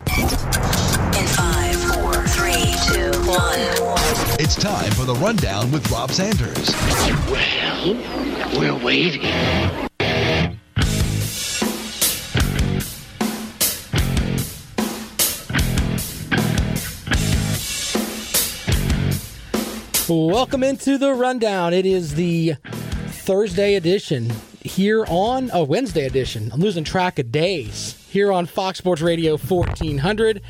In five, four, three, two, one. It's time for the rundown with Rob Sanders. Well, we're waiting. Welcome into the rundown. It is the Thursday edition here on a Wednesday edition. I'm losing track of days here on Fox Sports Radio 1400.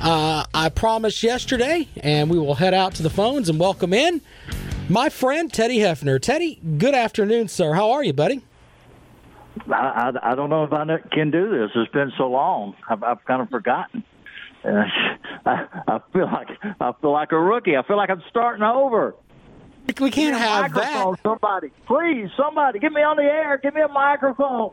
Uh, I promised yesterday, and we will head out to the phones and welcome in my friend Teddy Hefner. Teddy, good afternoon, sir. How are you, buddy? I, I, I don't know if I can do this. It's been so long. I've, I've kind of forgotten. Uh, I, I feel like I feel like a rookie. I feel like I'm starting over. We can't have that. Somebody, please, somebody, get me on the air. Give me a microphone.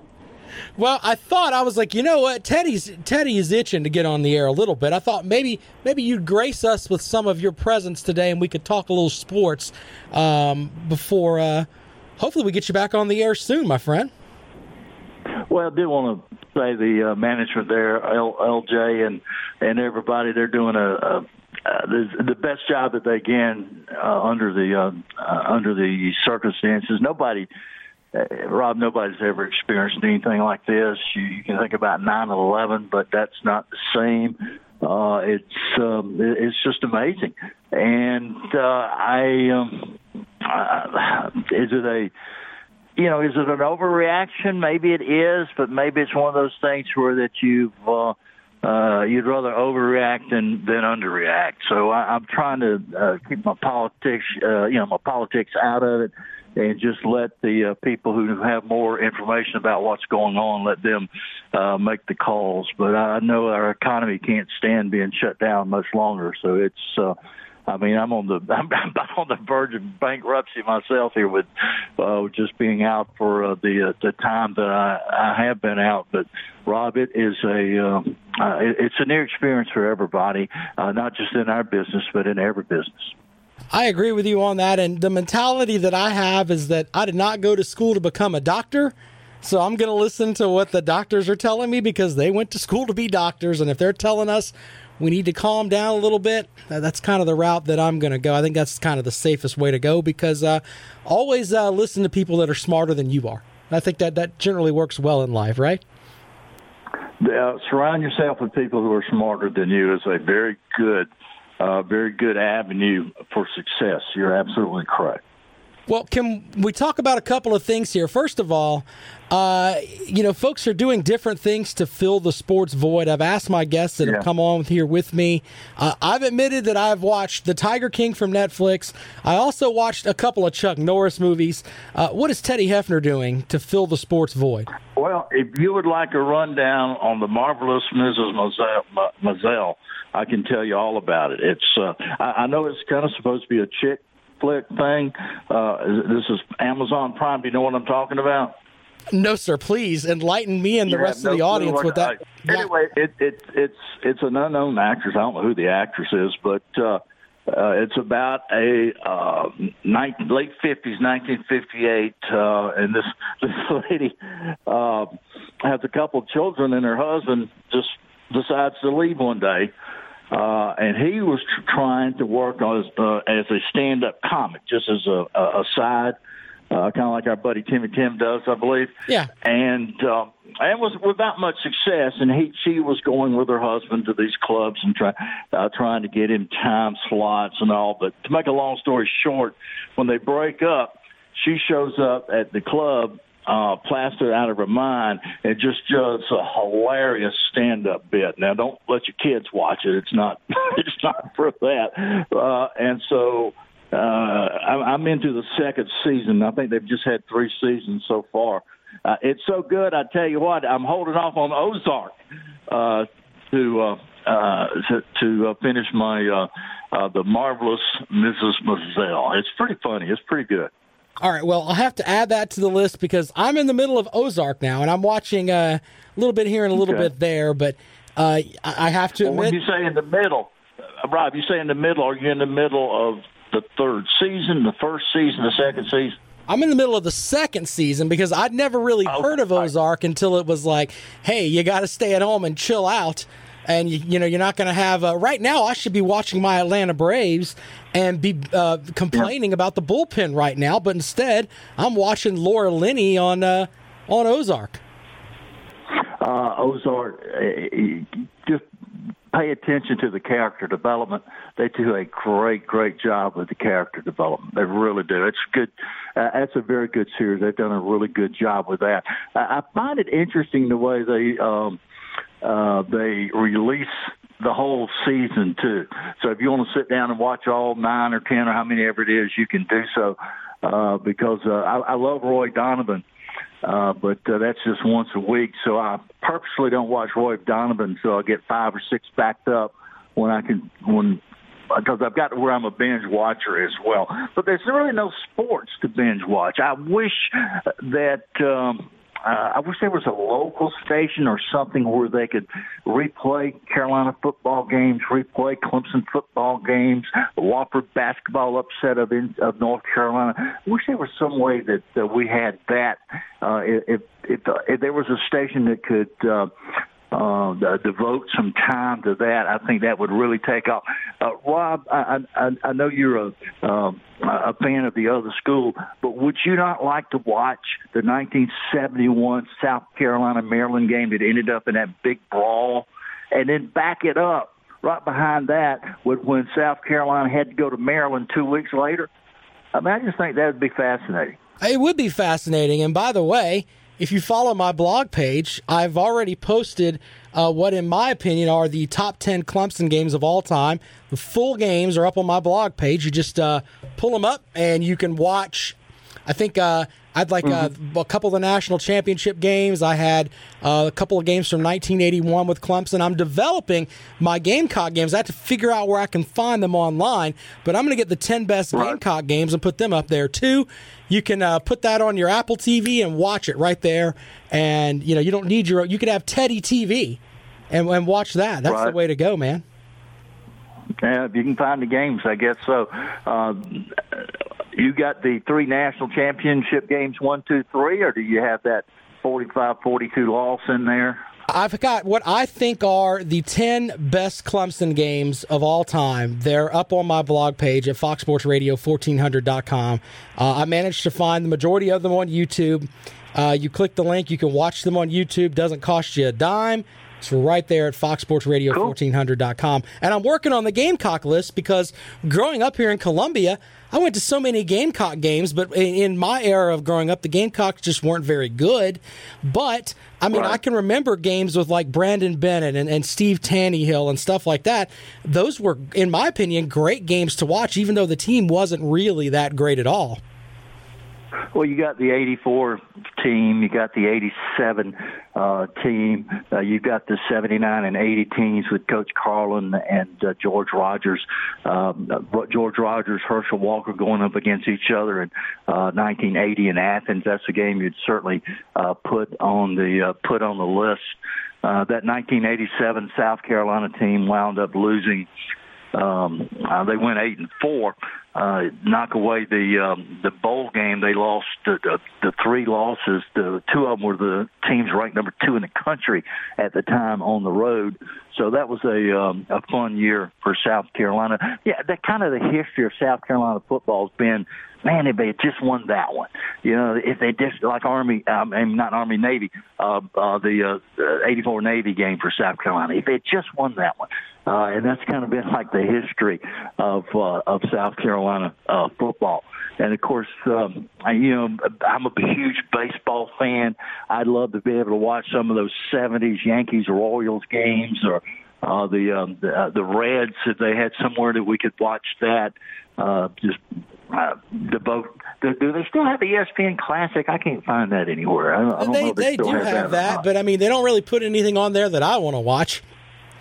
Well, I thought I was like, you know what, Teddy's Teddy is itching to get on the air a little bit. I thought maybe maybe you'd grace us with some of your presence today, and we could talk a little sports um, before. Uh, hopefully, we get you back on the air soon, my friend. Well, I did want to say the uh, management there, L, LJ and and everybody, they're doing a, a uh, the, the best job that they can uh, under the uh, uh, under the circumstances. Nobody, Rob, nobody's ever experienced anything like this. You, you can think about nine eleven, but that's not the same. Uh, it's um, it's just amazing, and uh, I um, uh, is it a you know, is it an overreaction? Maybe it is, but maybe it's one of those things where that you've uh, uh, you'd rather overreact than than underreact. So I, I'm trying to uh, keep my politics, uh, you know, my politics out of it, and just let the uh, people who have more information about what's going on let them uh, make the calls. But I know our economy can't stand being shut down much longer, so it's. Uh, I mean, I'm on the I'm, on the verge of bankruptcy myself here with uh, just being out for uh, the uh, the time that I, I have been out. But Rob, it is a uh, uh, it, it's a new experience for everybody, uh, not just in our business, but in every business. I agree with you on that. And the mentality that I have is that I did not go to school to become a doctor. So I'm going to listen to what the doctors are telling me because they went to school to be doctors. And if they're telling us we need to calm down a little bit, that's kind of the route that I'm going to go. I think that's kind of the safest way to go because uh, always uh, listen to people that are smarter than you are. I think that that generally works well in life, right? Uh, surround yourself with people who are smarter than you is a very good, uh, very good avenue for success. You're absolutely correct. Well, can we talk about a couple of things here? First of all, uh, you know, folks are doing different things to fill the sports void. I've asked my guests that Yeah. have come on here with me. Uh, I've admitted that I've watched The Tiger King from Netflix. I also watched a couple of Chuck Norris movies. Uh, what is Teddy Hefner doing to fill the sports void? Well, if you would like a rundown on the marvelous Mrs. Maisel, I can tell you all about it. It's uh, I, I know it's kind of supposed to be a chick flick thing. Uh, this is Amazon Prime. Do you know what I'm talking about? No, sir. Please enlighten me and the You rest have of the audience what- with that. uh, anyway, it, it, it's it's an unknown actress. I don't know who the actress is, but uh, uh, it's about a uh, nine, late fifties, nineteen fifty eight, uh, and this this lady uh, has a couple of children, and her husband just decides to leave one day. Uh, and he was tr- trying to work as, uh, as a stand-up comic, just as a, a, a side, uh, kind of like our buddy Timmy Tim does, I believe Yeah. and uh, and was without much success. And he she was going with her husband to these clubs and try, uh, trying to get him time slots and all. But to make a long story short, when they break up, she shows up at the club. Uh, plastered out of her mind and just just a hilarious stand up bit. Now don't let your kids watch it. It's not it's not for that. Uh, and so uh, I'm, I'm into the second season. I think they've just had three seasons so far. Uh, it's so good. I tell you what, I'm holding off on Ozark uh, to uh, uh, to, to uh, finish my uh, uh, the marvelous Mrs. Maisel. It's pretty funny. It's pretty good. All right, well, I'll have to add that to the list because I'm in the middle of Ozark now, and I'm watching uh, a little bit here and a little Okay. bit there. But uh, I I have to Well, when you say in the middle, uh, Rob, you say in the middle. Are you in the middle of the third season, the first season, the second season? I'm in the middle of the second season because I'd never really heard of Ozark until it was like, hey, you got to stay at home and chill out. And you, you know you're not going to have. Uh, right now, I should be watching my Atlanta Braves and be uh, complaining about the bullpen right now, but instead I'm watching Laura Linney on uh, on Ozark. uh, Ozark, uh, just pay attention to the character development. They do a great, great job with the character development. They really do. It's good. Uh, that's a very good series. They've done a really good job with that. I, I find it interesting the way they um, uh, they release the whole season too. So if you want to sit down and watch all nine or ten or how many ever it is, you can do so. Uh, because uh, I, I love Roy Donovan uh, but uh, that's just once a week. So I purposely don't watch Roy Donovan so I get five or six backed up when I can when because I've got to where I'm a binge watcher as well. But there's really no sports to binge watch. I wish that. Um, uh, I wish there was a local station or something where they could replay Carolina football games, replay Clemson football games, the Wofford basketball upset of in, of North Carolina. I wish there was some way that, that we had that. Uh, if, if if there was a station that could. Uh, uh, devote some time to that. I think that would really take off. Uh, Rob, I, I, I know you're a um, a fan of the other school, but would you not like to watch the 1971 South Carolina Maryland game that ended up in that big brawl, and then back it up right behind that with when South Carolina had to go to Maryland two weeks later? I mean, I just think that would be fascinating. It would be fascinating. And by the way, if you follow my blog page, I've already posted uh, what, in my opinion, are the top 10 Clemson games of all time. The full games are up on my blog page. You just uh, pull them up and you can watch. I think uh, I'd like uh, a couple of the national championship games. I had uh, a couple of games from 1981 with Clemson. I'm developing my Gamecock games. I have to figure out where I can find them online, but I'm going to get the 10 best Gamecock games and put them up there too. You can uh, put that on your Apple TV and watch it right there. And you know you don't need your. You could have Teddy TV, and, and watch that. That's the way to go, man. Yeah, if you can find the games, I guess so. Uh, you got the three national championship games, one, two, three, or do you have that 45-42 loss in there? I've got what I think are the 10 best Clemson games of all time. They're up on my blog page at foxsportsradio1400.com. Uh, I managed to find the majority of them on YouTube. Uh, you click the link, you can watch them on YouTube. Doesn't cost you a dime. It's right there at foxsportsradio1400.com. And I'm working on the Gamecock list because growing up here in Columbia, I went to so many Gamecock games, but in, in my era of growing up, the Gamecocks just weren't very good. But I mean, I can remember games with like Brandon Bennett and, and Steve Taneyhill and stuff like that. Those were, in my opinion, great games to watch, even though the team wasn't really that great at all. Well, you got the 84 team, you got the 87 uh, team, uh, you got the 79 and 80 teams with Coach Carlen and uh, George Rogers. Um, uh, George Rogers, Herschel Walker going up against each other in uh, 1980 in Athens. That's a game you'd certainly uh, put on the uh, put on the list. Uh, that 1987 South Carolina team wound up losing um, uh, they went eight and four. Uh, knock away the um, the bowl game, they lost the, the the three losses. The two of them were the teams ranked number two in the country at the time on the road. So that was a um, a fun year for South Carolina. Yeah, that kind of the history of South Carolina football has been. Man, if they had just won that one, you know, if they just like Army, um, and not Army Navy, uh, uh, the uh, '84 Navy game for South Carolina, if they had just won that one, uh, and that's kind of been like the history of uh, of South Carolina uh, football. And of course, um, I, you know, I'm a huge baseball fan. I'd love to be able to watch some of those '70s Yankees or Royals games, or uh, the um, the, uh, the Reds if they had somewhere that we could watch that. Uh, just uh, devote. Do, do they still have the ESPN Classic? I can't find that anywhere. I, don't- I don't know They, if they, they do have, have that, that, but I mean, they don't really put anything on there that I want to watch.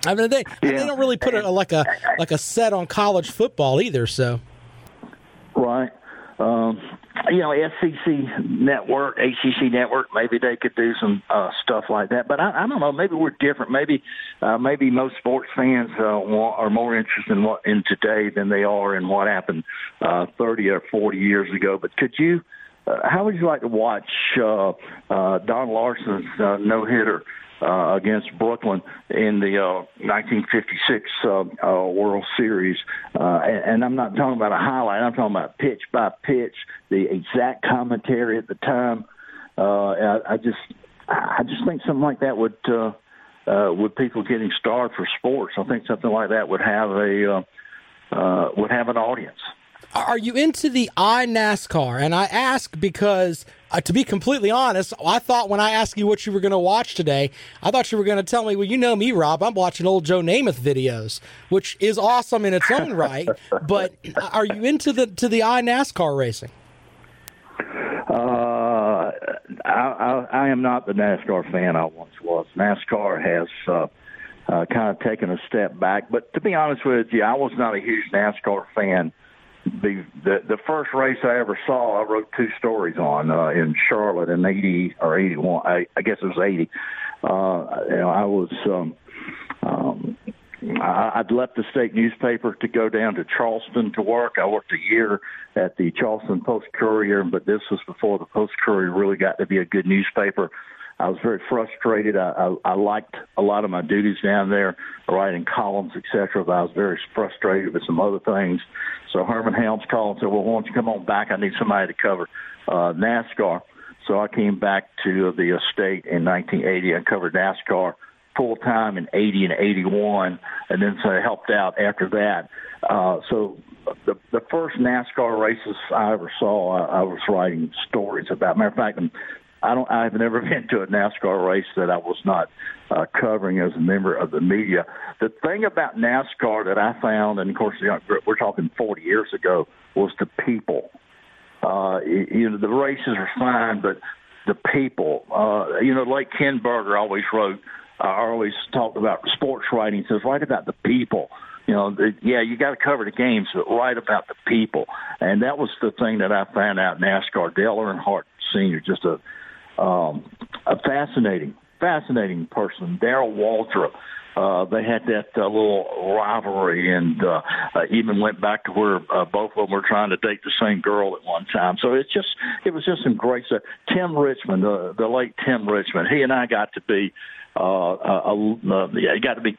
I mean, they they don't really put a, like a like a set on college football either. So Right. Um, you know, SEC network, ACC network, maybe they could do some uh, stuff like that. But I, I don't know. Maybe we're different. Maybe, uh, maybe most sports fans uh, are more interested in what in today than they are in what happened uh, 30 or 40 years ago. But could you? Uh, how would you like to watch uh, uh, Don Larsen's uh, no hitter? Uh, against Brooklyn in the uh, 1956 uh, uh, World Series. Uh, and, and I'm not talking about a highlight. I'm talking about pitch by pitch, the exact commentary at the time. Uh, I, I just, I just think something like that would, uh, uh, with people getting starved for sports, I think something like that would have a, uh, uh, would have an audience. Are you into the iNASCAR? And I ask because, uh, to be completely honest, I thought when I asked you what you were going to watch today, I thought you were going to tell me, well, you know me, Rob, I'm watching old Joe Namath videos, which is awesome in its own right. But are you into the to the iNASCAR racing? Uh, I, I, I am not the NASCAR fan I once was. NASCAR has uh, uh, kind of taken a step back. But to be honest with you, I was not a huge NASCAR fan the, the the first race I ever saw, I wrote two stories on uh, in Charlotte in '80 or '81. I, I guess it was '80. Uh, you know, I was um, um, I, I'd left the state newspaper to go down to Charleston to work. I worked a year at the Charleston Post Courier, but this was before the Post Courier really got to be a good newspaper. I was very frustrated. I, I, I liked a lot of my duties down there, writing columns, etc. But I was very frustrated with some other things. So Herman Helms called and said, "Well, why don't you come on back? I need somebody to cover uh, NASCAR." So I came back to the State in 1980 and covered NASCAR full time in 80 and 81, and then so I helped out after that. Uh, so the the first NASCAR races I ever saw, I, I was writing stories about. Matter of fact, I don't. I've never been to a NASCAR race that I was not uh, covering as a member of the media. The thing about NASCAR that I found, and of course you know, we're talking 40 years ago, was the people. Uh, you know, the races are fine, but the people. Uh, you know, like Ken Berger always wrote, uh, always talked about sports writing. Says write about the people. You know, yeah, you got to cover the games, but write about the people. And that was the thing that I found out. NASCAR, Dale Earnhardt Sr., just a um, a fascinating, fascinating person, Darrell Waltrip. Uh, they had that uh, little rivalry and uh, uh, even went back to where uh, both of them were trying to date the same girl at one time. So it's just, it was just some great stuff. Tim Richmond, the, the late Tim Richmond, he and I got to be, uh, uh, uh, yeah, got to be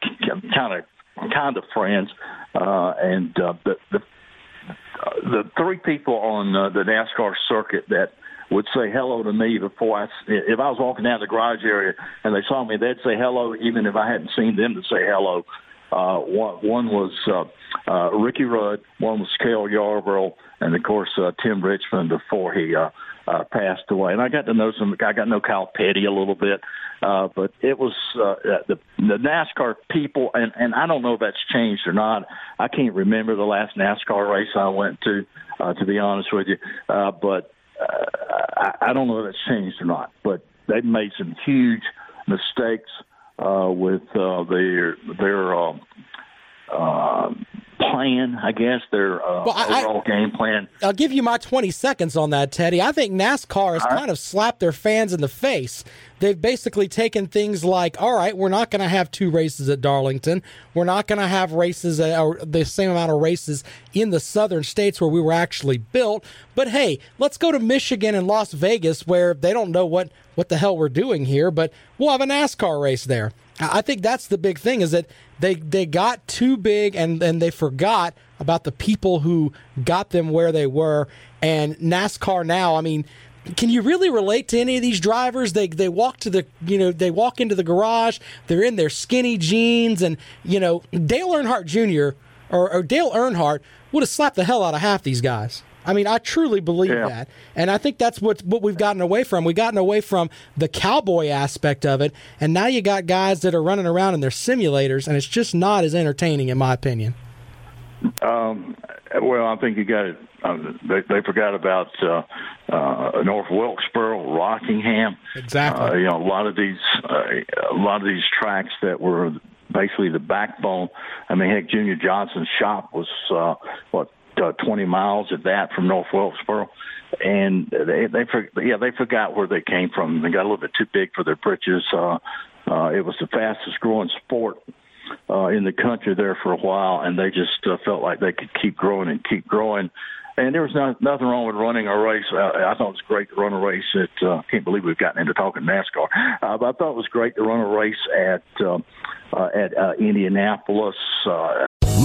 kind of, kind of friends. Uh, and uh, the, the, uh, the three people on uh, the NASCAR circuit that would say hello to me before I, if I was walking down the garage area and they saw me, they'd say hello even if I hadn't seen them to say hello. Uh, one, one was uh, uh, Ricky Rudd, one was Cale Yarborough, and of course uh, Tim Richmond before he uh, uh, passed away. And I got to know some. I got to know Kyle Petty a little bit, uh, but it was uh, the the NASCAR people, and and I don't know if that's changed or not. I can't remember the last NASCAR race I went to, uh, to be honest with you. Uh, but I, I don't know if it's changed or not, but they've made some huge mistakes uh, with uh, their their uh, uh, plan, I guess, their uh, well, I, overall game plan. I'll give you my 20 seconds on that, Teddy. I think NASCAR has kind of slapped their fans in the face. They've basically taken things like, all right, we're not going to have two races at Darlington. We're not going to have races, uh, or the same amount of races in the southern states where we were actually built. But hey, let's go to Michigan and Las Vegas where they don't know what, what the hell we're doing here, but we'll have a NASCAR race there. I think that's the big thing is that they they got too big and and they forgot about the people who got them where they were. And NASCAR now, I mean, can you really relate to any of these drivers? They they walk to the you know they walk into the garage. They're in their skinny jeans, and you know Dale Earnhardt Jr. or, or Dale Earnhardt would have slapped the hell out of half these guys. I mean, I truly believe yeah. that, and I think that's what what we've gotten away from. We've gotten away from the cowboy aspect of it, and now you got guys that are running around in their simulators, and it's just not as entertaining, in my opinion. Um, well, I think you got it. Uh, they, they forgot about uh, uh, North Wilkesboro, Rockingham. Exactly. Uh, you know, a lot of these, uh, a lot of these tracks that were basically the backbone. I mean, heck, Junior Johnson's shop was uh, what uh, 20 miles at that from North Wilkesboro, and they they for, yeah they forgot where they came from. They got a little bit too big for their britches. Uh, uh, it was the fastest growing sport uh, in the country there for a while, and they just uh, felt like they could keep growing and keep growing. And there was not, nothing wrong with running a race. Uh, I thought it was great to run a race at. Uh, can't believe we've gotten into talking NASCAR, uh, but I thought it was great to run a race at uh, uh, at uh, Indianapolis. Uh,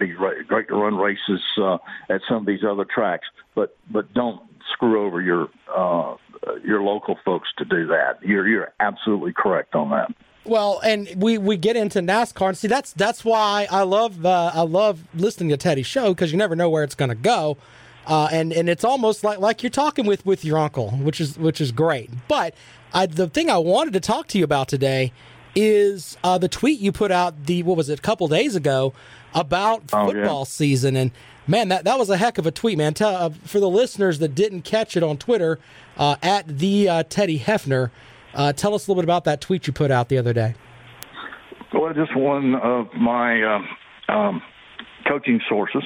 Be great, to run races uh, at some of these other tracks, but but don't screw over your uh, your local folks to do that. You're you're absolutely correct on that. Well, and we, we get into NASCAR, and see that's that's why I love uh, I love listening to Teddy's show because you never know where it's going to go, uh, and and it's almost like like you're talking with with your uncle, which is which is great. But I, the thing I wanted to talk to you about today is uh, the tweet you put out the what was it a couple days ago about Oh, football yeah. season, and man, that that was a heck of a tweet, man. Tell, uh, for the listeners that didn't catch it on Twitter, uh, at the uh, Teddy Hefner, uh, tell us a little bit about that tweet you put out the other day. Well, just one of my um, um, coaching sources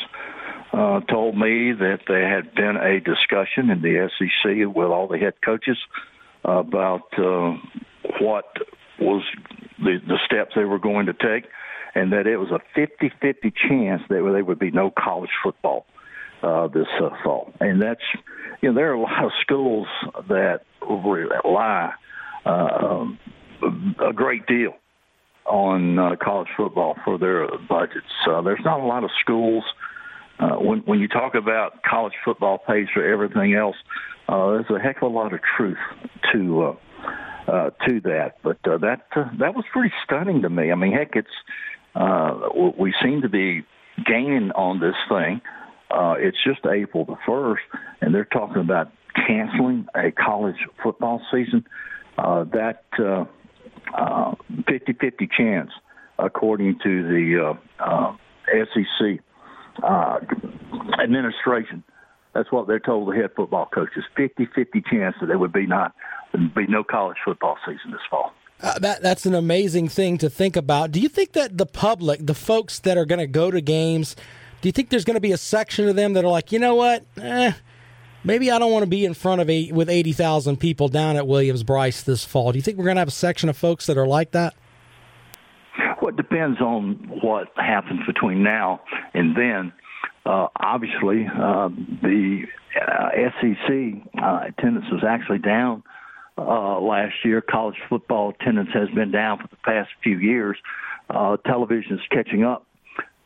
uh, told me that there had been a discussion in the SEC with all the head coaches about uh, what was the, the steps they were going to take, and that it was a 50-50 chance that there would be no college football uh, this uh, fall. And that's, you know, there are a lot of schools that rely uh, a great deal on uh, college football for their budgets. Uh, there's not a lot of schools. Uh, when when you talk about college football pays for everything else, uh, there's a heck of a lot of truth to uh, uh, to that. But uh, that uh, that was pretty stunning to me. I mean, heck, it's uh, we seem to be gaining on this thing. Uh, it's just April the first, and they're talking about canceling a college football season. Uh, that uh, uh, 50-50 chance, according to the uh, SEC administration. That's what they're told the head football coaches. 50-50 chance that there would be not be no college football season this fall. Uh, that that's an amazing thing to think about. Do you think that the public, the folks that are going to go to games, do you think there's going to be a section of them that are like, you know what, eh, maybe I don't want to be in front of eight, with eighty thousand people down at Williams Brice this fall? Do you think we're going to have a section of folks that are like that? Well, it depends on what happens between now and then. Uh, obviously, uh, the uh, SEC uh, attendance was actually down uh, last year. College football attendance has been down for the past few years. Uh, television is catching up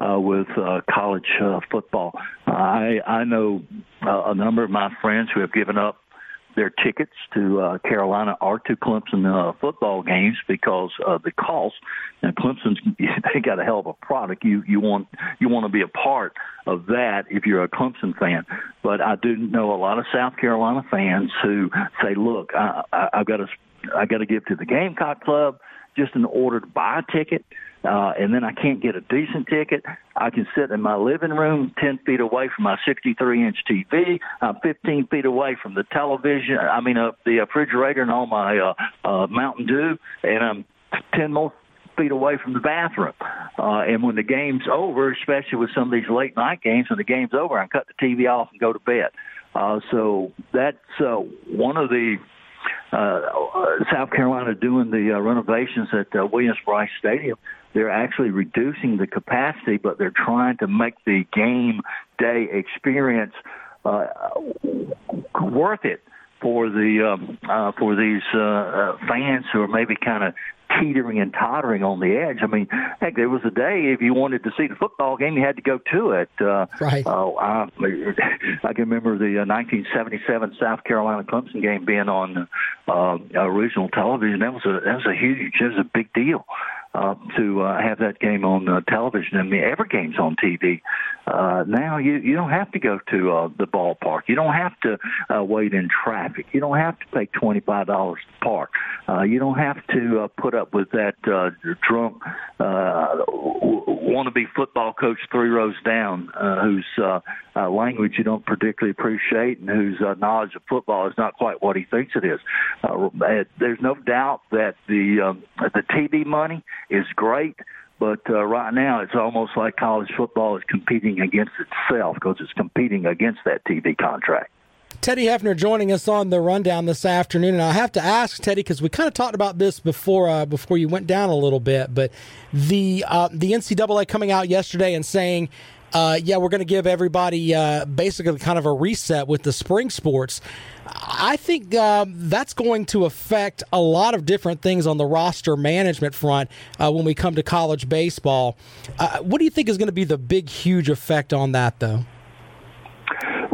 uh, with uh, college uh, football. I I know uh, a number of my friends who have given up their tickets to uh, Carolina or to Clemson uh, football games because of the cost. And Clemson's they got a hell of a product. You you want you want to be a part of that if you're a Clemson fan. But I do know a lot of South Carolina fans who say, "Look, I, I, I've got to I got to give to the Gamecock Club just in order to buy a ticket." Uh, and then I can't get a decent ticket. I can sit in my living room 10 feet away from my 63 inch TV. I'm 15 feet away from the television. I mean, uh, the refrigerator and all my uh, uh, Mountain Dew. And I'm 10 more feet away from the bathroom. Uh, and when the game's over, especially with some of these late night games, when the game's over, I cut the TV off and go to bed. Uh, so that's uh, one of the uh, South Carolina doing the uh, renovations at uh, Williams-Brice Stadium, they're actually reducing the capacity, but they're trying to make the game day experience uh, worth it for the um, uh, for these uh, uh, fans who are maybe kind of teetering and tottering on the edge. I mean, heck, there was a day if you wanted to see the football game, you had to go to it. Uh, right. Uh, I, I can remember the uh, 1977 South Carolina Clemson game being on uh, original television. That was a that was a huge, that was a big deal uh, to uh, have that game on uh, television. I mean, every game's on TV. Uh, now you you don't have to go to uh, the ballpark. You don't have to uh, wait in traffic. You don't have to pay twenty five dollars to park. Uh, you don't have to uh, put up with that uh, drunk uh, wannabe football coach three rows down, uh, whose uh, uh, language you don't particularly appreciate and whose uh, knowledge of football is not quite what he thinks it is. Uh, there's no doubt that the um, the TV money is great. But uh, right now, it's almost like college football is competing against itself because it's competing against that TV contract. Teddy Hefner joining us on the rundown this afternoon, and I have to ask Teddy because we kind of talked about this before uh, before you went down a little bit, but the uh, the NCAA coming out yesterday and saying. Uh, yeah, we're going to give everybody uh, basically kind of a reset with the spring sports. I think uh, that's going to affect a lot of different things on the roster management front uh, when we come to college baseball. Uh, what do you think is going to be the big, huge effect on that, though?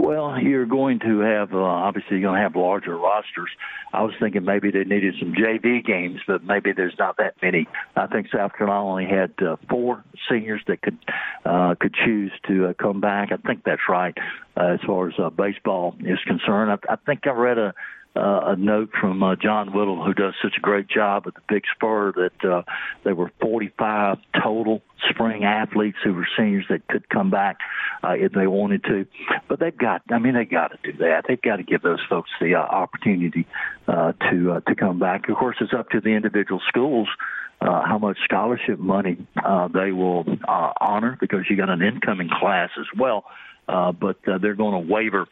Well, you're going to have uh, obviously you're going to have larger rosters. I was thinking maybe they needed some JV games, but maybe there's not that many. I think South Carolina only had uh, four seniors that could uh, could choose to uh, come back. I think that's right uh, as far as uh, baseball is concerned. I, I think I read a uh, a note from uh, John Whittle, who does such a great job at the Big Spur, that uh, there were 45 total spring athletes who were seniors that could come back uh, if they wanted to. But they've got, I mean, they've got to do that. They've got to give those folks the uh, opportunity uh, to uh, to come back. Of course, it's up to the individual schools. Uh, how much scholarship money uh, they will uh, honor because you got an incoming class as well uh, but uh, they're going to waiver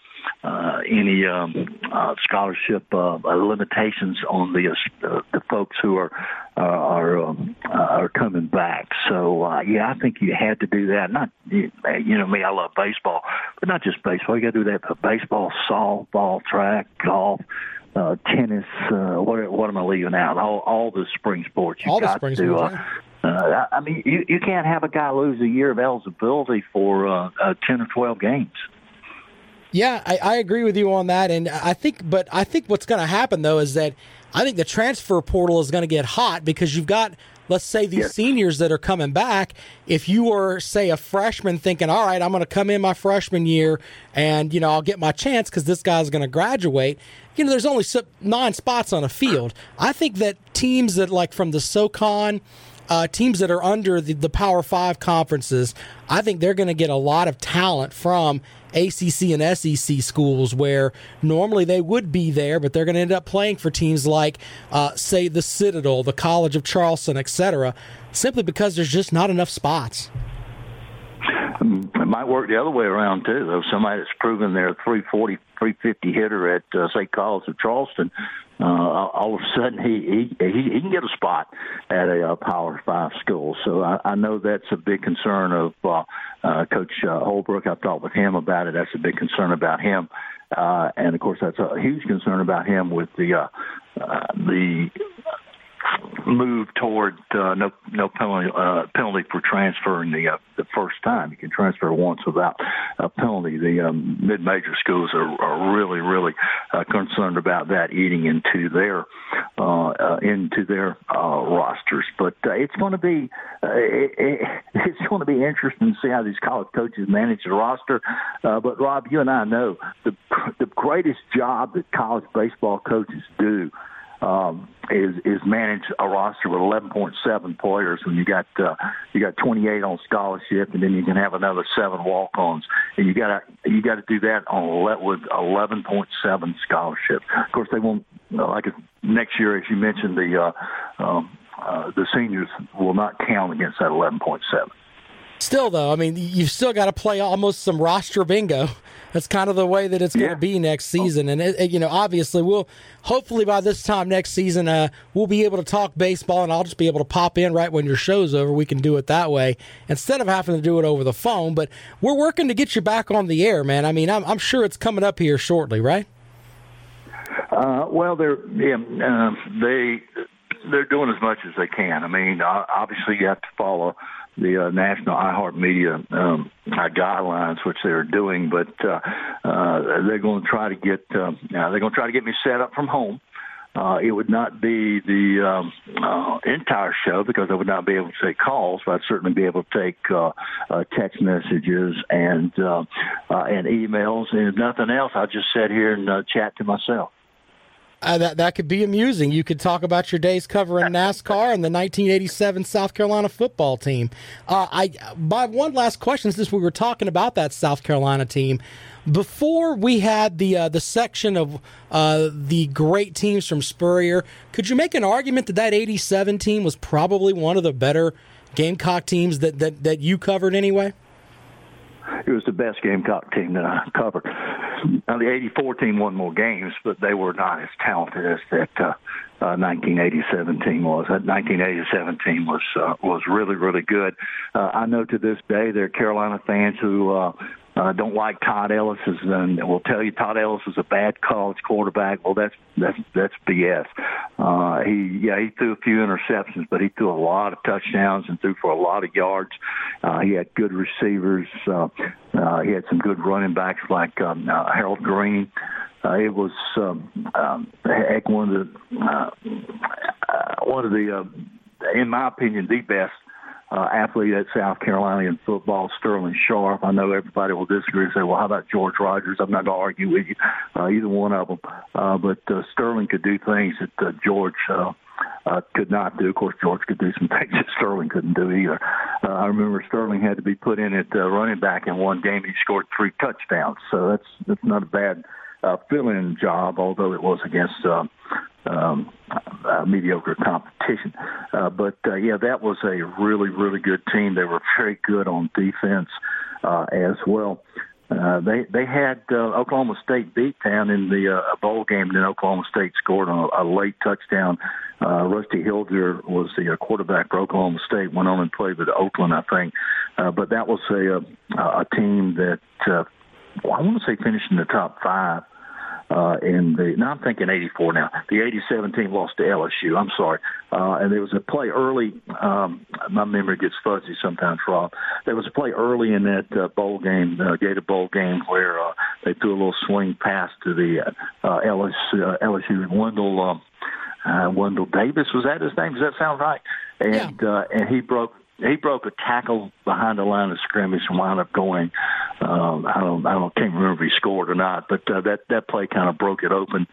uh, any um, uh, scholarship uh, limitations on the uh, the folks who are uh, are um, uh, are coming back. So uh, yeah, I think you had to do that. Not you know me, I love baseball, but not just baseball. You got to do that for baseball, softball, track, golf. Uh, tennis, uh, what what am I leaving out? All all the spring sports. You all the got spring to, sports. uh, yeah. Uh, I mean, you, you can't have a guy lose a year of eligibility for uh, uh, ten or twelve games. Yeah, I, I agree with you on that, and I think, but I think what's going to happen though is that I think the transfer portal is going to get hot because you've got, let's say, these Yes. seniors that are coming back. If you were, say, a freshman thinking, all right, I'm going to come in my freshman year and, you know, I'll get my chance because this guy's going to graduate, you know, there's only nine spots on a field. I think that teams that, like, from the SOCON, uh, teams that are under the, the Power Five conferences, I think they're going to get a lot of talent from ACC and SEC schools where normally they would be there, but they're going to end up playing for teams like, uh, say, the Citadel, the College of Charleston, etc., simply because there's just not enough spots. It might work the other way around too. Though somebody that's proven they're 340, 350 hitter at uh, say College of Charleston, uh, all of a sudden he, he he can get a spot at a uh, Power Five school. So I, I know that's a big concern of uh, uh, Coach uh, Holbrook. I've talked with him about it. That's a big concern about him. Uh, and of course, that's a huge concern about him with the uh, uh, the move toward uh, no no penalty uh, penalty for transferring the uh, the first time. You can transfer once without a penalty. The um, mid major schools are, are really really uh, concerned about that eating into their uh, uh, into their uh, rosters. But uh, it's going to be uh, it, it, it's going to be interesting to see how these college coaches manage the roster. Uh, but Rob, you and I know the the greatest job that college baseball coaches do um, is is manage a roster with 11.7 players when you got uh, you got 28 on scholarship, and then you can have another seven walk-ons, and you got to you got to do that on ele- with 11.7 scholarship. Of course, they won't like next year, as you mentioned, the uh, um, uh, the seniors will not count against that 11.7. Still, though, I mean, you've still got to play almost some roster bingo. That's kind of the way that it's going to be next season, and it, it, you know, obviously, we'll hopefully by this time next season, uh, we'll be able to talk baseball, and I'll just be able to pop in right when your show's over. We can do it that way instead of having to do it over the phone. But we're working to get you back on the air, man. I mean, I'm, I'm sure it's coming up here shortly, right? Uh, well, they're yeah, uh, they they're doing as much as they can. I mean, obviously you have to follow the uh, national iHeartMedia um, uh, guidelines, which they're doing, but uh, uh, they're going to try to get uh, they're going to try to get me set up from home. Uh, it would not be the um, uh, entire show because I would not be able to take calls, but I'd certainly be able to take uh, uh, text messages and uh, uh, and emails. And if nothing else, I'll just sit here and uh, chat to myself. Uh, that that could be amusing. You could talk about your days covering NASCAR and the 1987 South Carolina football team. Uh, I my one last question, since we were talking about that South Carolina team, before we had the uh, the section of uh, the great teams from Spurrier, could you make an argument that that 87 team was probably one of the better Gamecock teams that that, that you covered anyway? It was the best Gamecock team that I covered. Now the '84 team won more games, but they were not as talented as that uh, uh, 1987 team was. That 1987 team was uh, was really really good. Uh, I know to this day there are Carolina fans who uh, uh, don't like Todd Ellis and will tell you Todd Ellis is a bad college quarterback. Well, that's that's that's BS. Uh, he yeah he threw a few interceptions, but he threw a lot of touchdowns and threw for a lot of yards. Uh, he had good receivers. Uh, uh, he had some good running backs like um, uh, Harold Green. Uh, it was um, um, one of the uh, uh, one of the uh, in my opinion the best uh, athlete at South Carolina in football, Sterling Sharpe. I know everybody will disagree and say, well, how about George Rogers? I'm not going to argue with you, uh, either one of them. Uh, but uh, Sterling could do things that uh, George uh, uh, could not do. Of course, George could do some things that Sterling couldn't do either. Uh, I remember Sterling had to be put in at uh, running back in one game. He scored three touchdowns, so that's that's not a bad uh, fill-in job, although it was against uh, um, uh, mediocre competition. Uh, but uh, yeah, that was a really, really good team. They were very good on defense uh, as well. Uh, they they had uh, Oklahoma State beat down in the uh, bowl game, and then Oklahoma State scored on a, a late touchdown. Uh, Rusty Hilger was the uh, quarterback for Oklahoma State. Went on and played with Oakland, I think. Uh, but that was a a, a team that uh, I want to say finished in the top five uh, in the now I'm thinking 84 now. The 87 team lost to LSU. I'm sorry, uh, and there was a play early. Um, my memory gets fuzzy sometimes, Rob. There was a play early in that uh, bowl game, uh, Gator Bowl game, where uh, they threw a little swing pass to the uh, LSU, uh, LSU Wendell. Um, uh, Wendell Davis was that his name? Does that sound right? And yeah. uh, and he broke he broke a tackle behind the line of scrimmage and wound up going. Um, I don't, I don't, can't remember if he scored or not, but uh, that that play kind of broke it open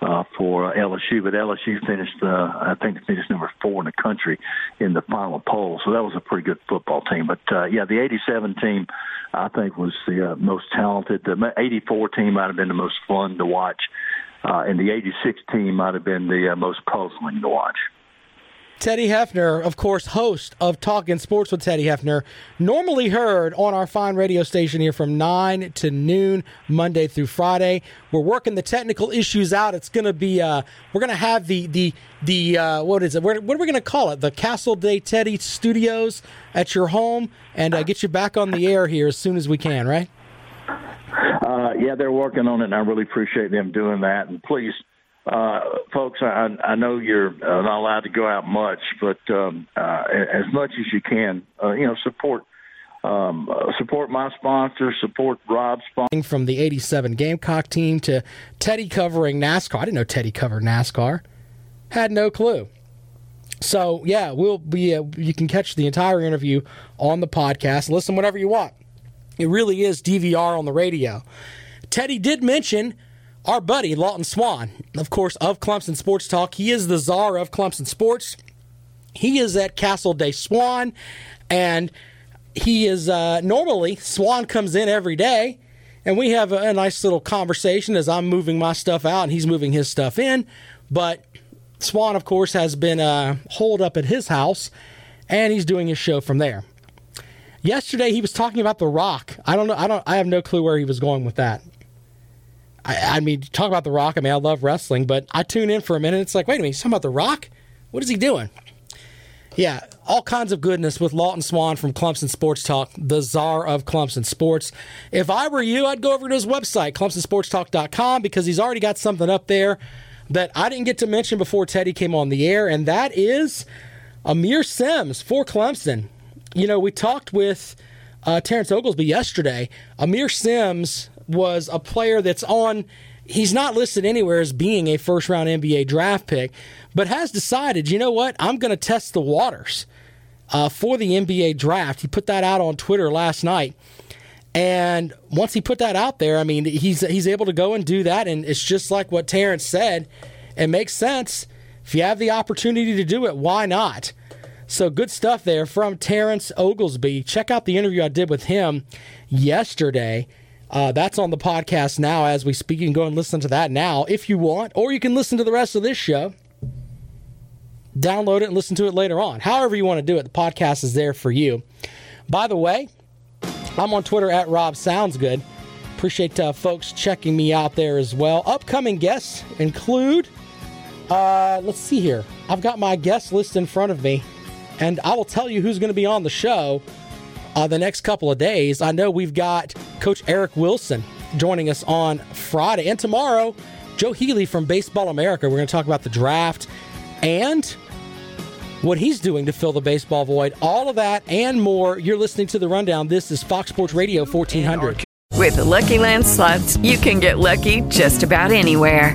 uh, for LSU. But LSU finished, uh, I think, finished number four in the country in the final poll. So that was a pretty good football team. But uh, yeah, the '87 team, I think, was the uh, most talented. The '84 team might have been the most fun to watch, uh, and the '86 team might have been the uh, most puzzling to watch. Teddy Hefner, of course, host of Talking Sports with Teddy Hefner, normally heard on our fine radio station here from 9 to noon, Monday through Friday. We're working the technical issues out. It's going to be, uh, we're going to have the, the, the uh, what is it? What are we going to call it? The Castle Day Teddy Studios at your home and uh, get you back on the air here as soon as we can, right? Uh, yeah, they're working on it, and I really appreciate them doing that. And please, uh, folks, I, I know you're uh, not allowed to go out much, but um, uh, as much as you can, uh, you know, support um, uh, support my sponsor, support Rob's sponsor. From the '87 Gamecock team to Teddy covering NASCAR. I didn't know Teddy covered NASCAR. Had no clue. So yeah, we'll be. Uh, you can catch the entire interview on the podcast. Listen whenever you want. It really is DVR on the radio. Teddy did mention our buddy Lawton Swan, of course, of Clemson Sports Talk. He is the czar of Clemson Sports. He is at Castle Day Swan, and he is uh, normally Swan comes in every day, and we have a, a nice little conversation as I'm moving my stuff out and he's moving his stuff in. But Swan, of course, has been uh, holed up at his house, and he's doing his show from there. Yesterday he was talking about The Rock. I don't know. I don't. I have no clue where he was going with that. I, I mean, talk about The Rock. I mean, I love wrestling, but I tune in for a minute. It's like, wait a minute, he's talking about The Rock. What is he doing? Yeah, all kinds of goodness with Lawton Swan from Clemson Sports Talk, the czar of Clemson Sports. If I were you, I'd go over to his website, clemsonsportstalk.com, because he's already got something up there that I didn't get to mention before Teddy came on the air, and that is Aamir Simms for Clemson. You know, we talked with uh, Terrence Oglesby yesterday. Aamir Simms was a player that's on he's not listed anywhere as being a first round NBA draft pick, but has decided, you know what, I'm going to test the waters uh, for the NBA draft. He put that out on Twitter last night. And once he put that out there, I mean, he's he's able to go and do that, and it's just like what Terrence said. It makes sense. If you have the opportunity to do it, why not? So good stuff there from Terrence Oglesby. Check out the interview I did with him yesterday. Uh, that's on the podcast now as we speak. You can go and listen to that now if you want, or you can listen to the rest of this show. Download it and listen to it later on. However, you want to do it, the podcast is there for you. By the way, I'm on Twitter at Rob Sounds Good. Appreciate uh, folks checking me out there as well. Upcoming guests include, uh, let's see here. I've got my guest list in front of me, and I will tell you who's going to be on the show uh, the next couple of days. I know we've got Coach Eric Wilson joining us on Friday. And tomorrow, Joe Healy from Baseball America. We're going to talk about the draft and what he's doing to fill the baseball void. All of that and more. You're listening to The Rundown. This is Fox Sports Radio 1400. With the LuckyLand slots, you can get lucky just about anywhere.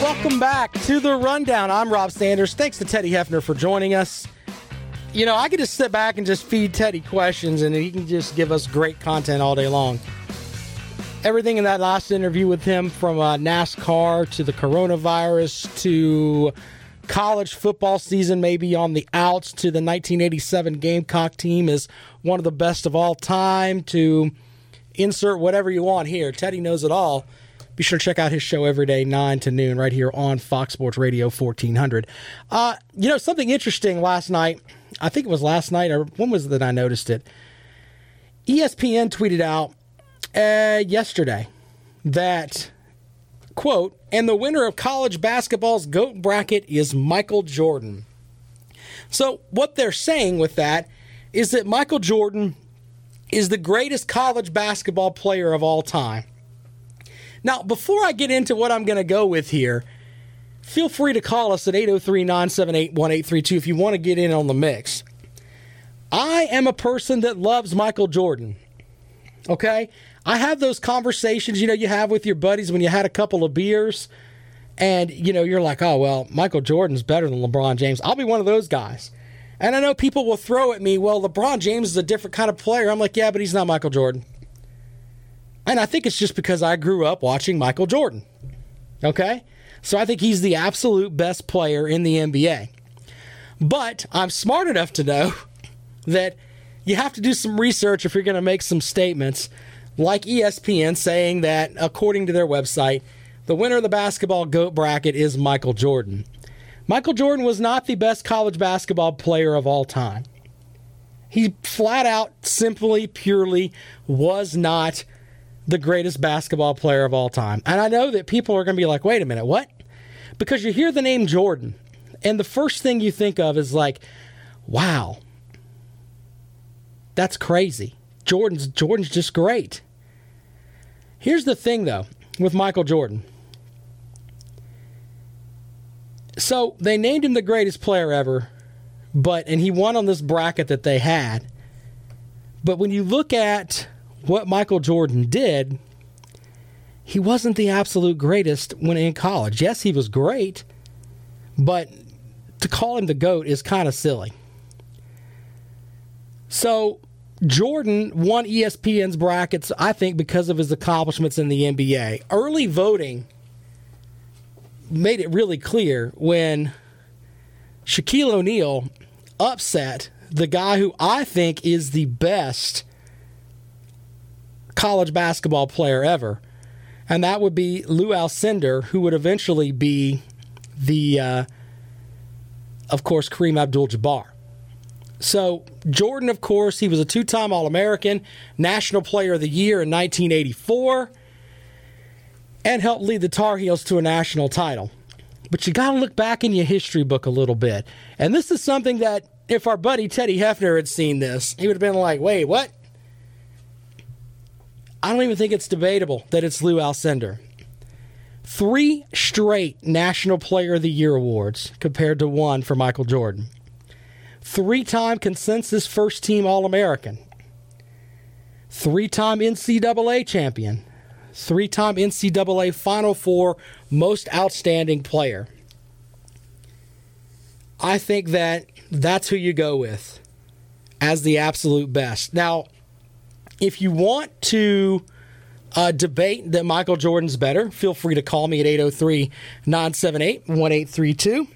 Welcome back to the rundown. I'm Rob Sanders. Thanks to Teddy Hefner for joining us. You know, I could just sit back and just feed Teddy questions and he can just give us great content all day long. Everything in that last interview with him from uh, NASCAR to the coronavirus to college football season, maybe on the outs to the 1987 Gamecock team is one of the best of all time to insert whatever you want here. Teddy knows it all. Be sure to check out his show every day, 9 to noon, right here on Fox Sports Radio 1400. Uh, you know, something interesting last night, I think it was last night, or when was it that I noticed it? ESPN tweeted out uh, yesterday that, quote, and the winner of college basketball's GOAT bracket is Michael Jordan. So, what they're saying with that is that Michael Jordan is the greatest college basketball player of all time. Now, before I get into what I'm going to go with here, feel free to call us at 803 978 1832 if you want to get in on the mix. I am a person that loves Michael Jordan. Okay? I have those conversations, you know, you have with your buddies when you had a couple of beers and, you know, you're like, oh, well, Michael Jordan's better than LeBron James. I'll be one of those guys. And I know people will throw at me, well, LeBron James is a different kind of player. I'm like, yeah, but he's not Michael Jordan. And I think it's just because I grew up watching Michael Jordan. Okay? So I think he's the absolute best player in the NBA. But I'm smart enough to know that you have to do some research if you're going to make some statements, like ESPN saying that, according to their website, the winner of the basketball GOAT bracket is Michael Jordan. Michael Jordan was not the best college basketball player of all time. He flat out, simply, purely was not the greatest basketball player of all time. And I know that people are going to be like, wait a minute, what? Because you hear the name Jordan, and the first thing you think of is like, wow, that's crazy. Jordan's Jordan's just great. Here's the thing though with Michael Jordan. So they named him the greatest player ever, but and he won on this bracket that they had. But when you look at what Michael Jordan did, he wasn't the absolute greatest when in college. Yes, he was great, but to call him the GOAT is kind of silly. So Jordan won ESPN's brackets, I think, because of his accomplishments in the NBA. Early voting made it really clear when Shaquille O'Neal upset the guy who I think is the best college basketball player ever, and that would be Lou Alcindor, who would eventually be the, uh, of course, Kareem Abdul-Jabbar. So Jordan, of course, he was a two-time All-American, National Player of the Year in 1984, and helped lead the Tar Heels to a national title. But you got to look back in your history book a little bit, and this is something that if our buddy Teddy Hefner had seen this, he would have been like, "Wait, what?" I don't even think it's debatable that it's Lou Alcindor. Three straight National Player of the Year awards compared to one for Michael Jordan. Three time consensus first team All American. Three time NCAA champion. Three time NCAA Final Four most outstanding player. I think that that's who you go with as the absolute best. Now, if you want to uh, debate that Michael Jordan's better, feel free to call me at 803 978 1832.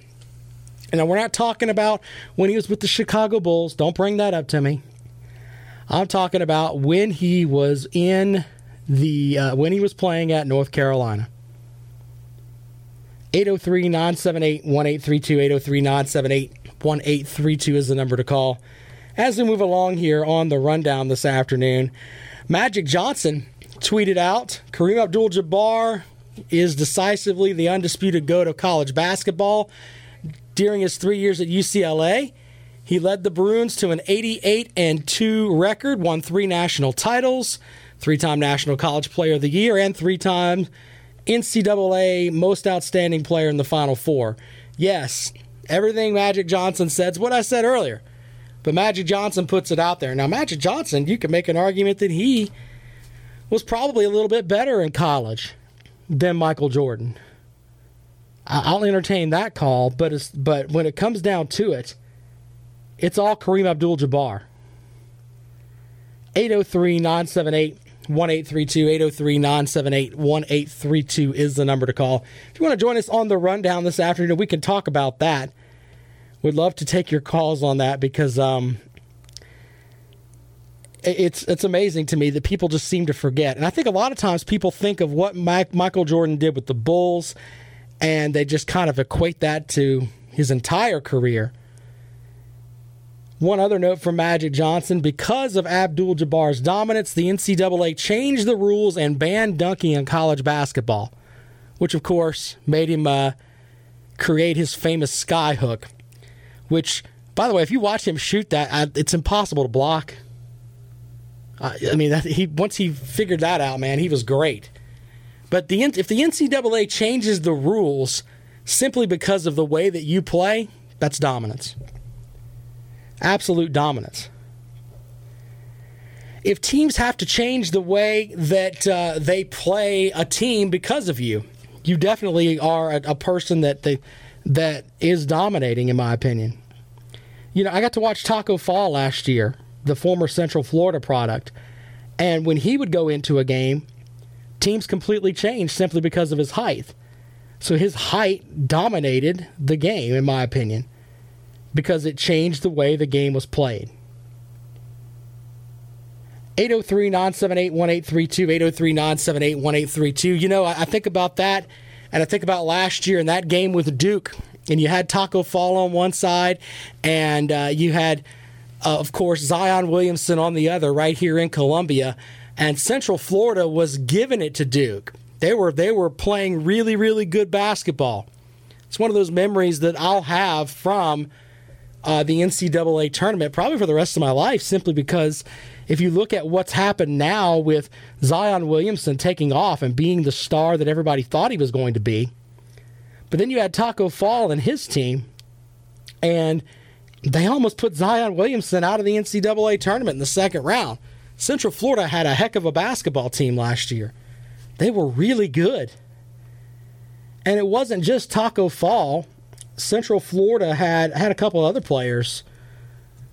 And we're not talking about when he was with the Chicago Bulls. Don't bring that up to me. I'm talking about when he was in the uh, when he was playing at North Carolina. 803 978 1832. 803 978 1832 is the number to call. As we move along here on the rundown this afternoon, Magic Johnson tweeted out Kareem Abdul Jabbar is decisively the undisputed GOAT of college basketball. During his three years at UCLA, he led the Bruins to an 88 and 2 record, won three national titles, three time National College Player of the Year, and three time NCAA Most Outstanding Player in the Final Four. Yes, everything Magic Johnson said is what I said earlier. But Magic Johnson puts it out there. Now, Magic Johnson, you can make an argument that he was probably a little bit better in college than Michael Jordan. I'll entertain that call, but it's, but when it comes down to it, it's all Kareem Abdul-Jabbar. 803-978 1832 803 978 1832 is the number to call. If you want to join us on the rundown this afternoon, we can talk about that. We'd love to take your calls on that because um, it's it's amazing to me that people just seem to forget. And I think a lot of times people think of what Mike, Michael Jordan did with the Bulls and they just kind of equate that to his entire career. One other note from Magic Johnson because of Abdul Jabbar's dominance, the NCAA changed the rules and banned dunking in college basketball, which of course made him uh, create his famous sky hook. Which, by the way, if you watch him shoot that, it's impossible to block. I mean, he once he figured that out, man, he was great. But the if the NCAA changes the rules simply because of the way that you play, that's dominance absolute dominance. If teams have to change the way that uh, they play a team because of you, you definitely are a, a person that they, that is dominating, in my opinion. You know, I got to watch Taco Fall last year, the former Central Florida product, and when he would go into a game, teams completely changed simply because of his height. So his height dominated the game, in my opinion because it changed the way the game was played. 803 978 1832, 803 978 1832. You know, I, think about that, and I think about last year in that game with Duke, and you had Taco Fall on one side, and uh, you had, uh, of course, Zion Williamson on the other, right here in Columbia, and Central Florida was giving it to Duke. They were they were playing really really good basketball. It's one of those memories that I'll have from uh, the NCAA tournament probably for the rest of my life, simply because if you look at what's happened now with Zion Williamson taking off and being the star that everybody thought he was going to be, but then you had Taco Fall and his team, and they almost put Zion Williamson out of the NCAA tournament in the second round. Central Florida had a heck of a basketball team last year. They were really good. And it wasn't just Taco Fall Central Florida had had a couple other players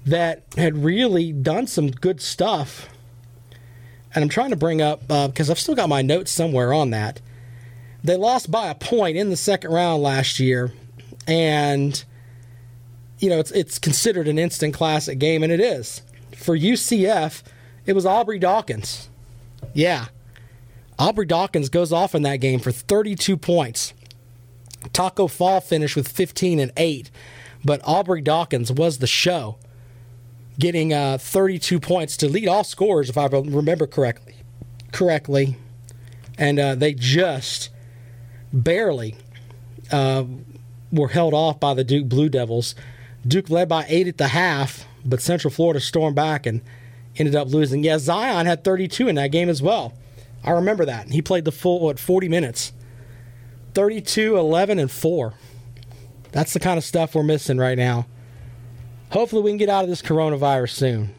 that had really done some good stuff. And I'm trying to bring up, because uh, I've still got my notes somewhere on that. They lost by a point in the second round last year. And, you know, it's, it's considered an instant classic game, and it is. For UCF, it was Aubrey Dawkins. Yeah. Aubrey Dawkins goes off in that game for 32 points. Taco Fall finished with 15 and 8, but Aubrey Dawkins was the show, getting uh, 32 points to lead all scorers, if I remember correctly. Correctly, and uh, they just barely uh, were held off by the Duke Blue Devils. Duke led by eight at the half, but Central Florida stormed back and ended up losing. Yeah, Zion had 32 in that game as well. I remember that. He played the full, what, 40 minutes. 32, 11, and 4. That's the kind of stuff we're missing right now. Hopefully, we can get out of this coronavirus soon.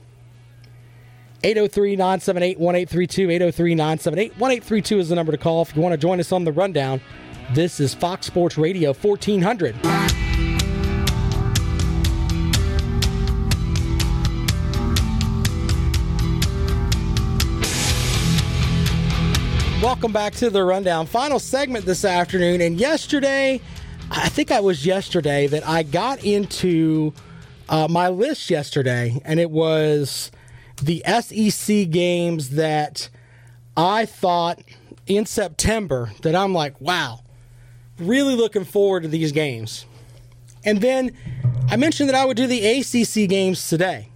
803 978 1832. 803 978 1832 is the number to call if you want to join us on the rundown. This is Fox Sports Radio 1400. Welcome back to the rundown. Final segment this afternoon. And yesterday, I think I was yesterday that I got into uh, my list yesterday, and it was the SEC games that I thought in September that I'm like, wow, really looking forward to these games. And then I mentioned that I would do the ACC games today.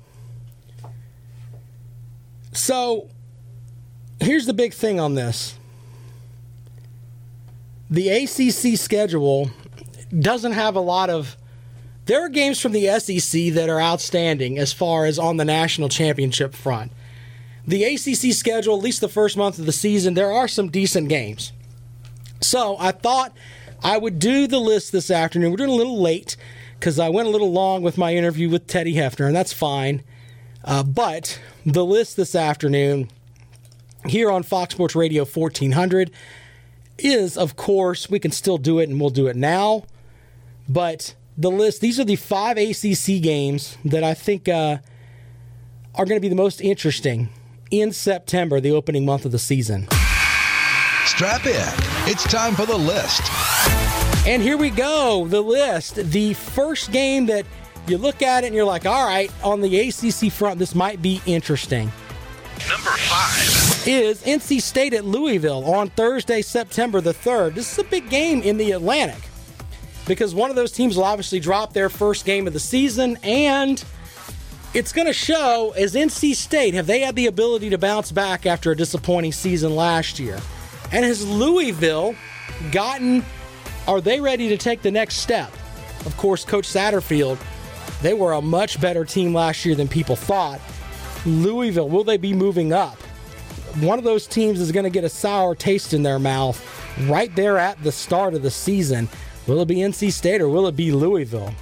So here's the big thing on this the ACC schedule doesn't have a lot of. There are games from the SEC that are outstanding as far as on the national championship front. The ACC schedule, at least the first month of the season, there are some decent games. So I thought I would do the list this afternoon. We're doing a little late because I went a little long with my interview with Teddy Hefner, and that's fine. Uh, but the list this afternoon here on Fox Sports Radio 1400 is, of course, we can still do it and we'll do it now. But the list, these are the five ACC games that I think uh, are going to be the most interesting in September, the opening month of the season. Strap in. It's time for the list. And here we go the list. The first game that you look at it and you're like, all right, on the ACC front, this might be interesting. Number five is NC State at Louisville on Thursday, September the 3rd. This is a big game in the Atlantic because one of those teams will obviously drop their first game of the season and it's going to show as NC State have they had the ability to bounce back after a disappointing season last year? And has Louisville gotten are they ready to take the next step? Of course, Coach Satterfield, they were a much better team last year than people thought. Louisville, will they be moving up? One of those teams is going to get a sour taste in their mouth right there at the start of the season. Will it be NC State or will it be Louisville?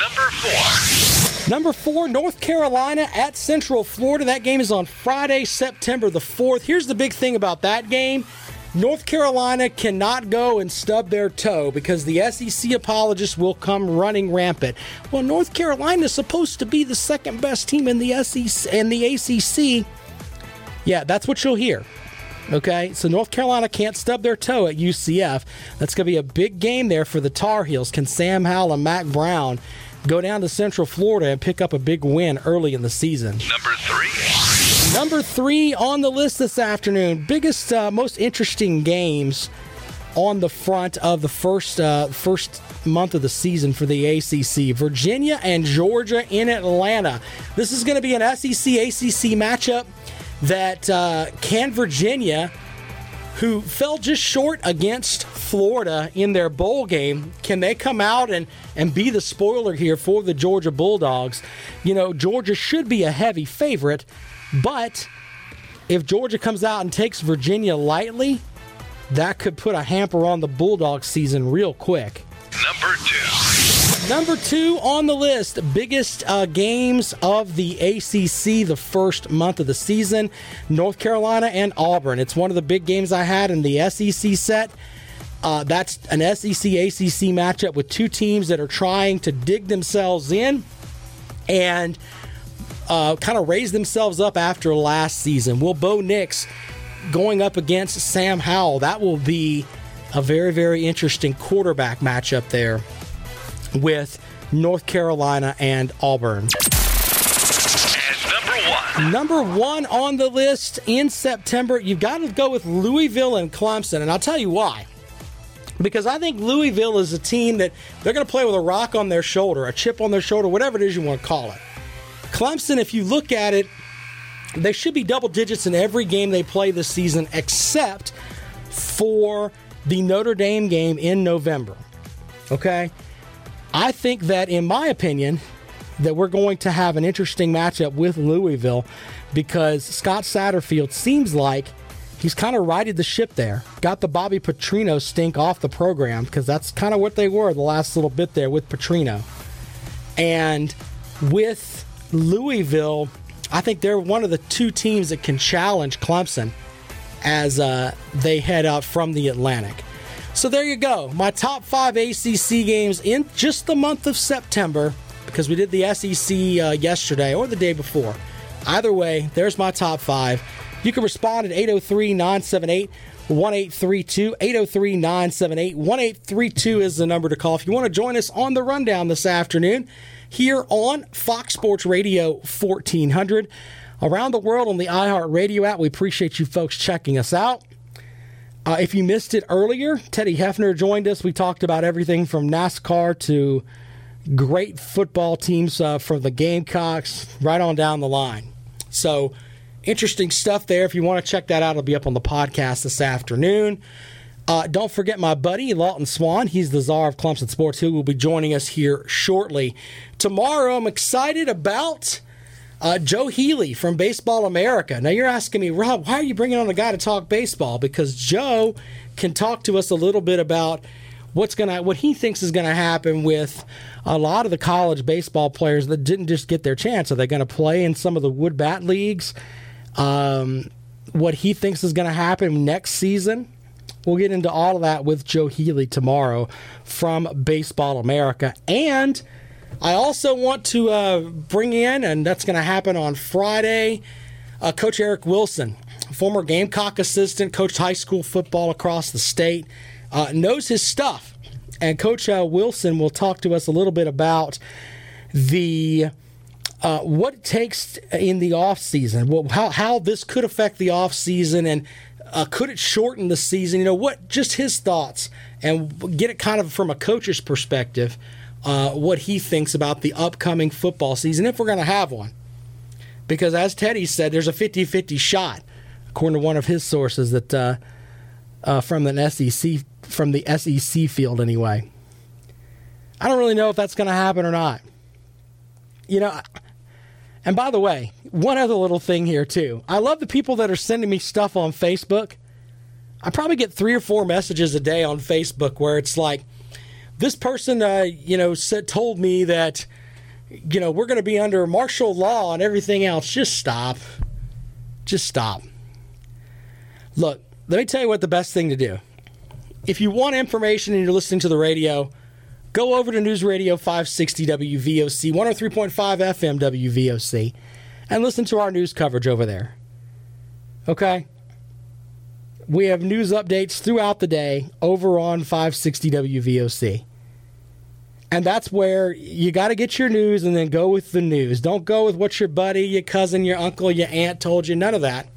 Number four. Number four, North Carolina at Central Florida. That game is on Friday, September the 4th. Here's the big thing about that game North Carolina cannot go and stub their toe because the SEC apologists will come running rampant. Well, North Carolina is supposed to be the second best team in the SEC and the ACC. Yeah, that's what you'll hear. Okay, so North Carolina can't stub their toe at UCF. That's going to be a big game there for the Tar Heels. Can Sam Howell and Mack Brown go down to Central Florida and pick up a big win early in the season? Number three. Number three on the list this afternoon. Biggest, uh, most interesting games on the front of the first uh, first month of the season for the ACC. Virginia and Georgia in Atlanta. This is going to be an SEC ACC matchup that uh, can Virginia, who fell just short against Florida in their bowl game, can they come out and, and be the spoiler here for the Georgia Bulldogs? You know, Georgia should be a heavy favorite, but if Georgia comes out and takes Virginia lightly, that could put a hamper on the Bulldog season real quick. Number two. Number two on the list, biggest uh, games of the ACC the first month of the season North Carolina and Auburn. It's one of the big games I had in the SEC set. Uh, that's an SEC ACC matchup with two teams that are trying to dig themselves in. And uh, kind of raise themselves up after last season? Will Bo Nix going up against Sam Howell? That will be a very, very interesting quarterback matchup there with North Carolina and Auburn. Number one. On the list in September, you've got to go with Louisville and Clemson, and I'll tell you why. Because I think Louisville is a team that they're going to play with a rock on their shoulder, a chip on their shoulder, whatever it is you want to call it. Clemson, if you look at it, they should be double digits in every game they play this season, except for the Notre Dame game in November. Okay? I think that, in my opinion, that we're going to have an interesting matchup with Louisville because Scott Satterfield seems like he's kind of righted the ship there. Got the Bobby Petrino stink off the program because that's kind of what they were the last little bit there with Petrino. And with Louisville, I think they're one of the two teams that can challenge Clemson as uh, they head out from the Atlantic. So there you go. My top five ACC games in just the month of September because we did the SEC uh, yesterday or the day before. Either way, there's my top five. You can respond at 803 978 1832. 803 978 1832 is the number to call if you want to join us on the rundown this afternoon here on Fox Sports Radio 1400. Around the world on the iHeartRadio app, we appreciate you folks checking us out. Uh, if you missed it earlier, Teddy Hefner joined us. We talked about everything from NASCAR to great football teams uh, from the Gamecocks, right on down the line. So, interesting stuff there. If you want to check that out, it'll be up on the podcast this afternoon. Uh, don't forget my buddy Lawton Swan. He's the czar of Clemson Sports, who will be joining us here shortly. Tomorrow, I'm excited about uh, Joe Healy from Baseball America. Now, you're asking me, Rob, why are you bringing on a guy to talk baseball? Because Joe can talk to us a little bit about what's gonna, what he thinks is to happen with a lot of the college baseball players that didn't just get their chance. Are they to play in some of the wood bat leagues? Um, what he thinks is to happen next season. We'll get into all of that with Joe Healy tomorrow from Baseball America. And I also want to uh, bring in, and that's going to happen on Friday, uh, Coach Eric Wilson, former Gamecock assistant, coached high school football across the state, uh, knows his stuff. And Coach uh, Wilson will talk to us a little bit about the uh, what it takes in the off season, how how this could affect the off season, and uh, could it shorten the season? You know what? Just his thoughts and get it kind of from a coach's perspective. Uh, what he thinks about the upcoming football season, if we're going to have one. Because as Teddy said, there's a 50 50 shot, according to one of his sources, that uh, uh, from the SEC from the SEC field anyway. I don't really know if that's going to happen or not. You know, and by the way, one other little thing here too. I love the people that are sending me stuff on Facebook. I probably get three or four messages a day on Facebook where it's like, this person, uh, you know, said told me that, you know, we're going to be under martial law and everything else. Just stop. Just stop. Look, let me tell you what the best thing to do. If you want information and you're listening to the radio, go over to News Radio 560 WVOC, 103.5 FM WVOC, and listen to our news coverage over there. Okay? We have news updates throughout the day over on 560 WVOC. And that's where you got to get your news and then go with the news. Don't go with what your buddy, your cousin, your uncle, your aunt told you. None of that.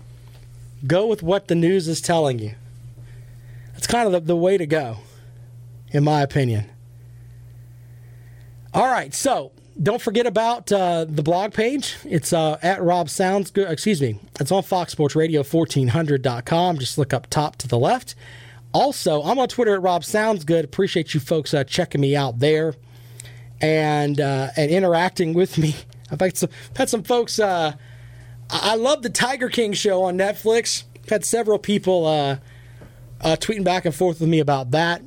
Go with what the news is telling you. That's kind of the, the way to go, in my opinion. All right, so don't forget about uh, the blog page. It's uh, at Rob Sounds Good. Excuse me. It's on Fox Sports Radio 1400.com. Just look up top to the left. Also, I'm on Twitter at Rob Sounds Good. Appreciate you folks uh, checking me out there and uh, and interacting with me. I've had some, had some folks. Uh, I love the Tiger King show on Netflix. I've had several people uh, tweeting back and forth with me about that.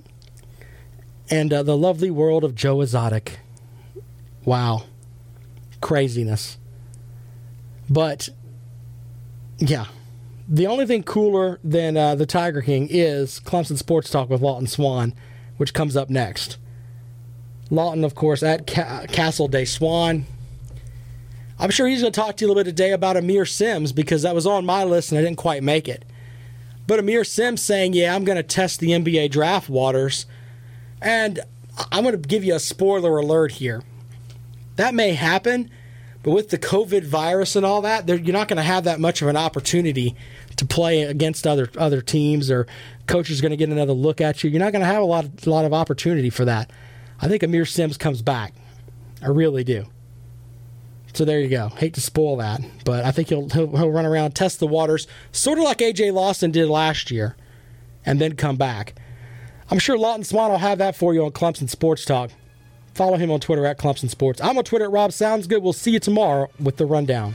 And the lovely world of Joe Exotic. Wow. Craziness. But, yeah. The only thing cooler than uh, the Tiger King is Clemson Sports Talk with Lawton Swan, which comes up next. Lawton, of course, at Ca- Castle Day Swan. I'm sure he's going to talk to you a little bit today about Aamir Simms because that was on my list and I didn't quite make it. But Aamir Simms saying, Yeah, I'm going to test the NBA draft waters. And I'm going to give you a spoiler alert here. That may happen, but with the COVID virus and all that, you're not going to have that much of an opportunity to play against other other teams or coaches going to get another look at you. You're not going to have a lot of, lot of opportunity for that. I think Aamir Simms comes back. I really do. So there you go. Hate to spoil that, but I think he'll, he'll, he'll run around, test the waters, sort of like AJ Lawson did last year, and then come back. I'm sure Lawton Swan will have that for you on Clemson Sports Talk. Follow him on Twitter at Clemson Sports. I'm on Twitter at Rob Sounds Good. We'll see you tomorrow with the rundown.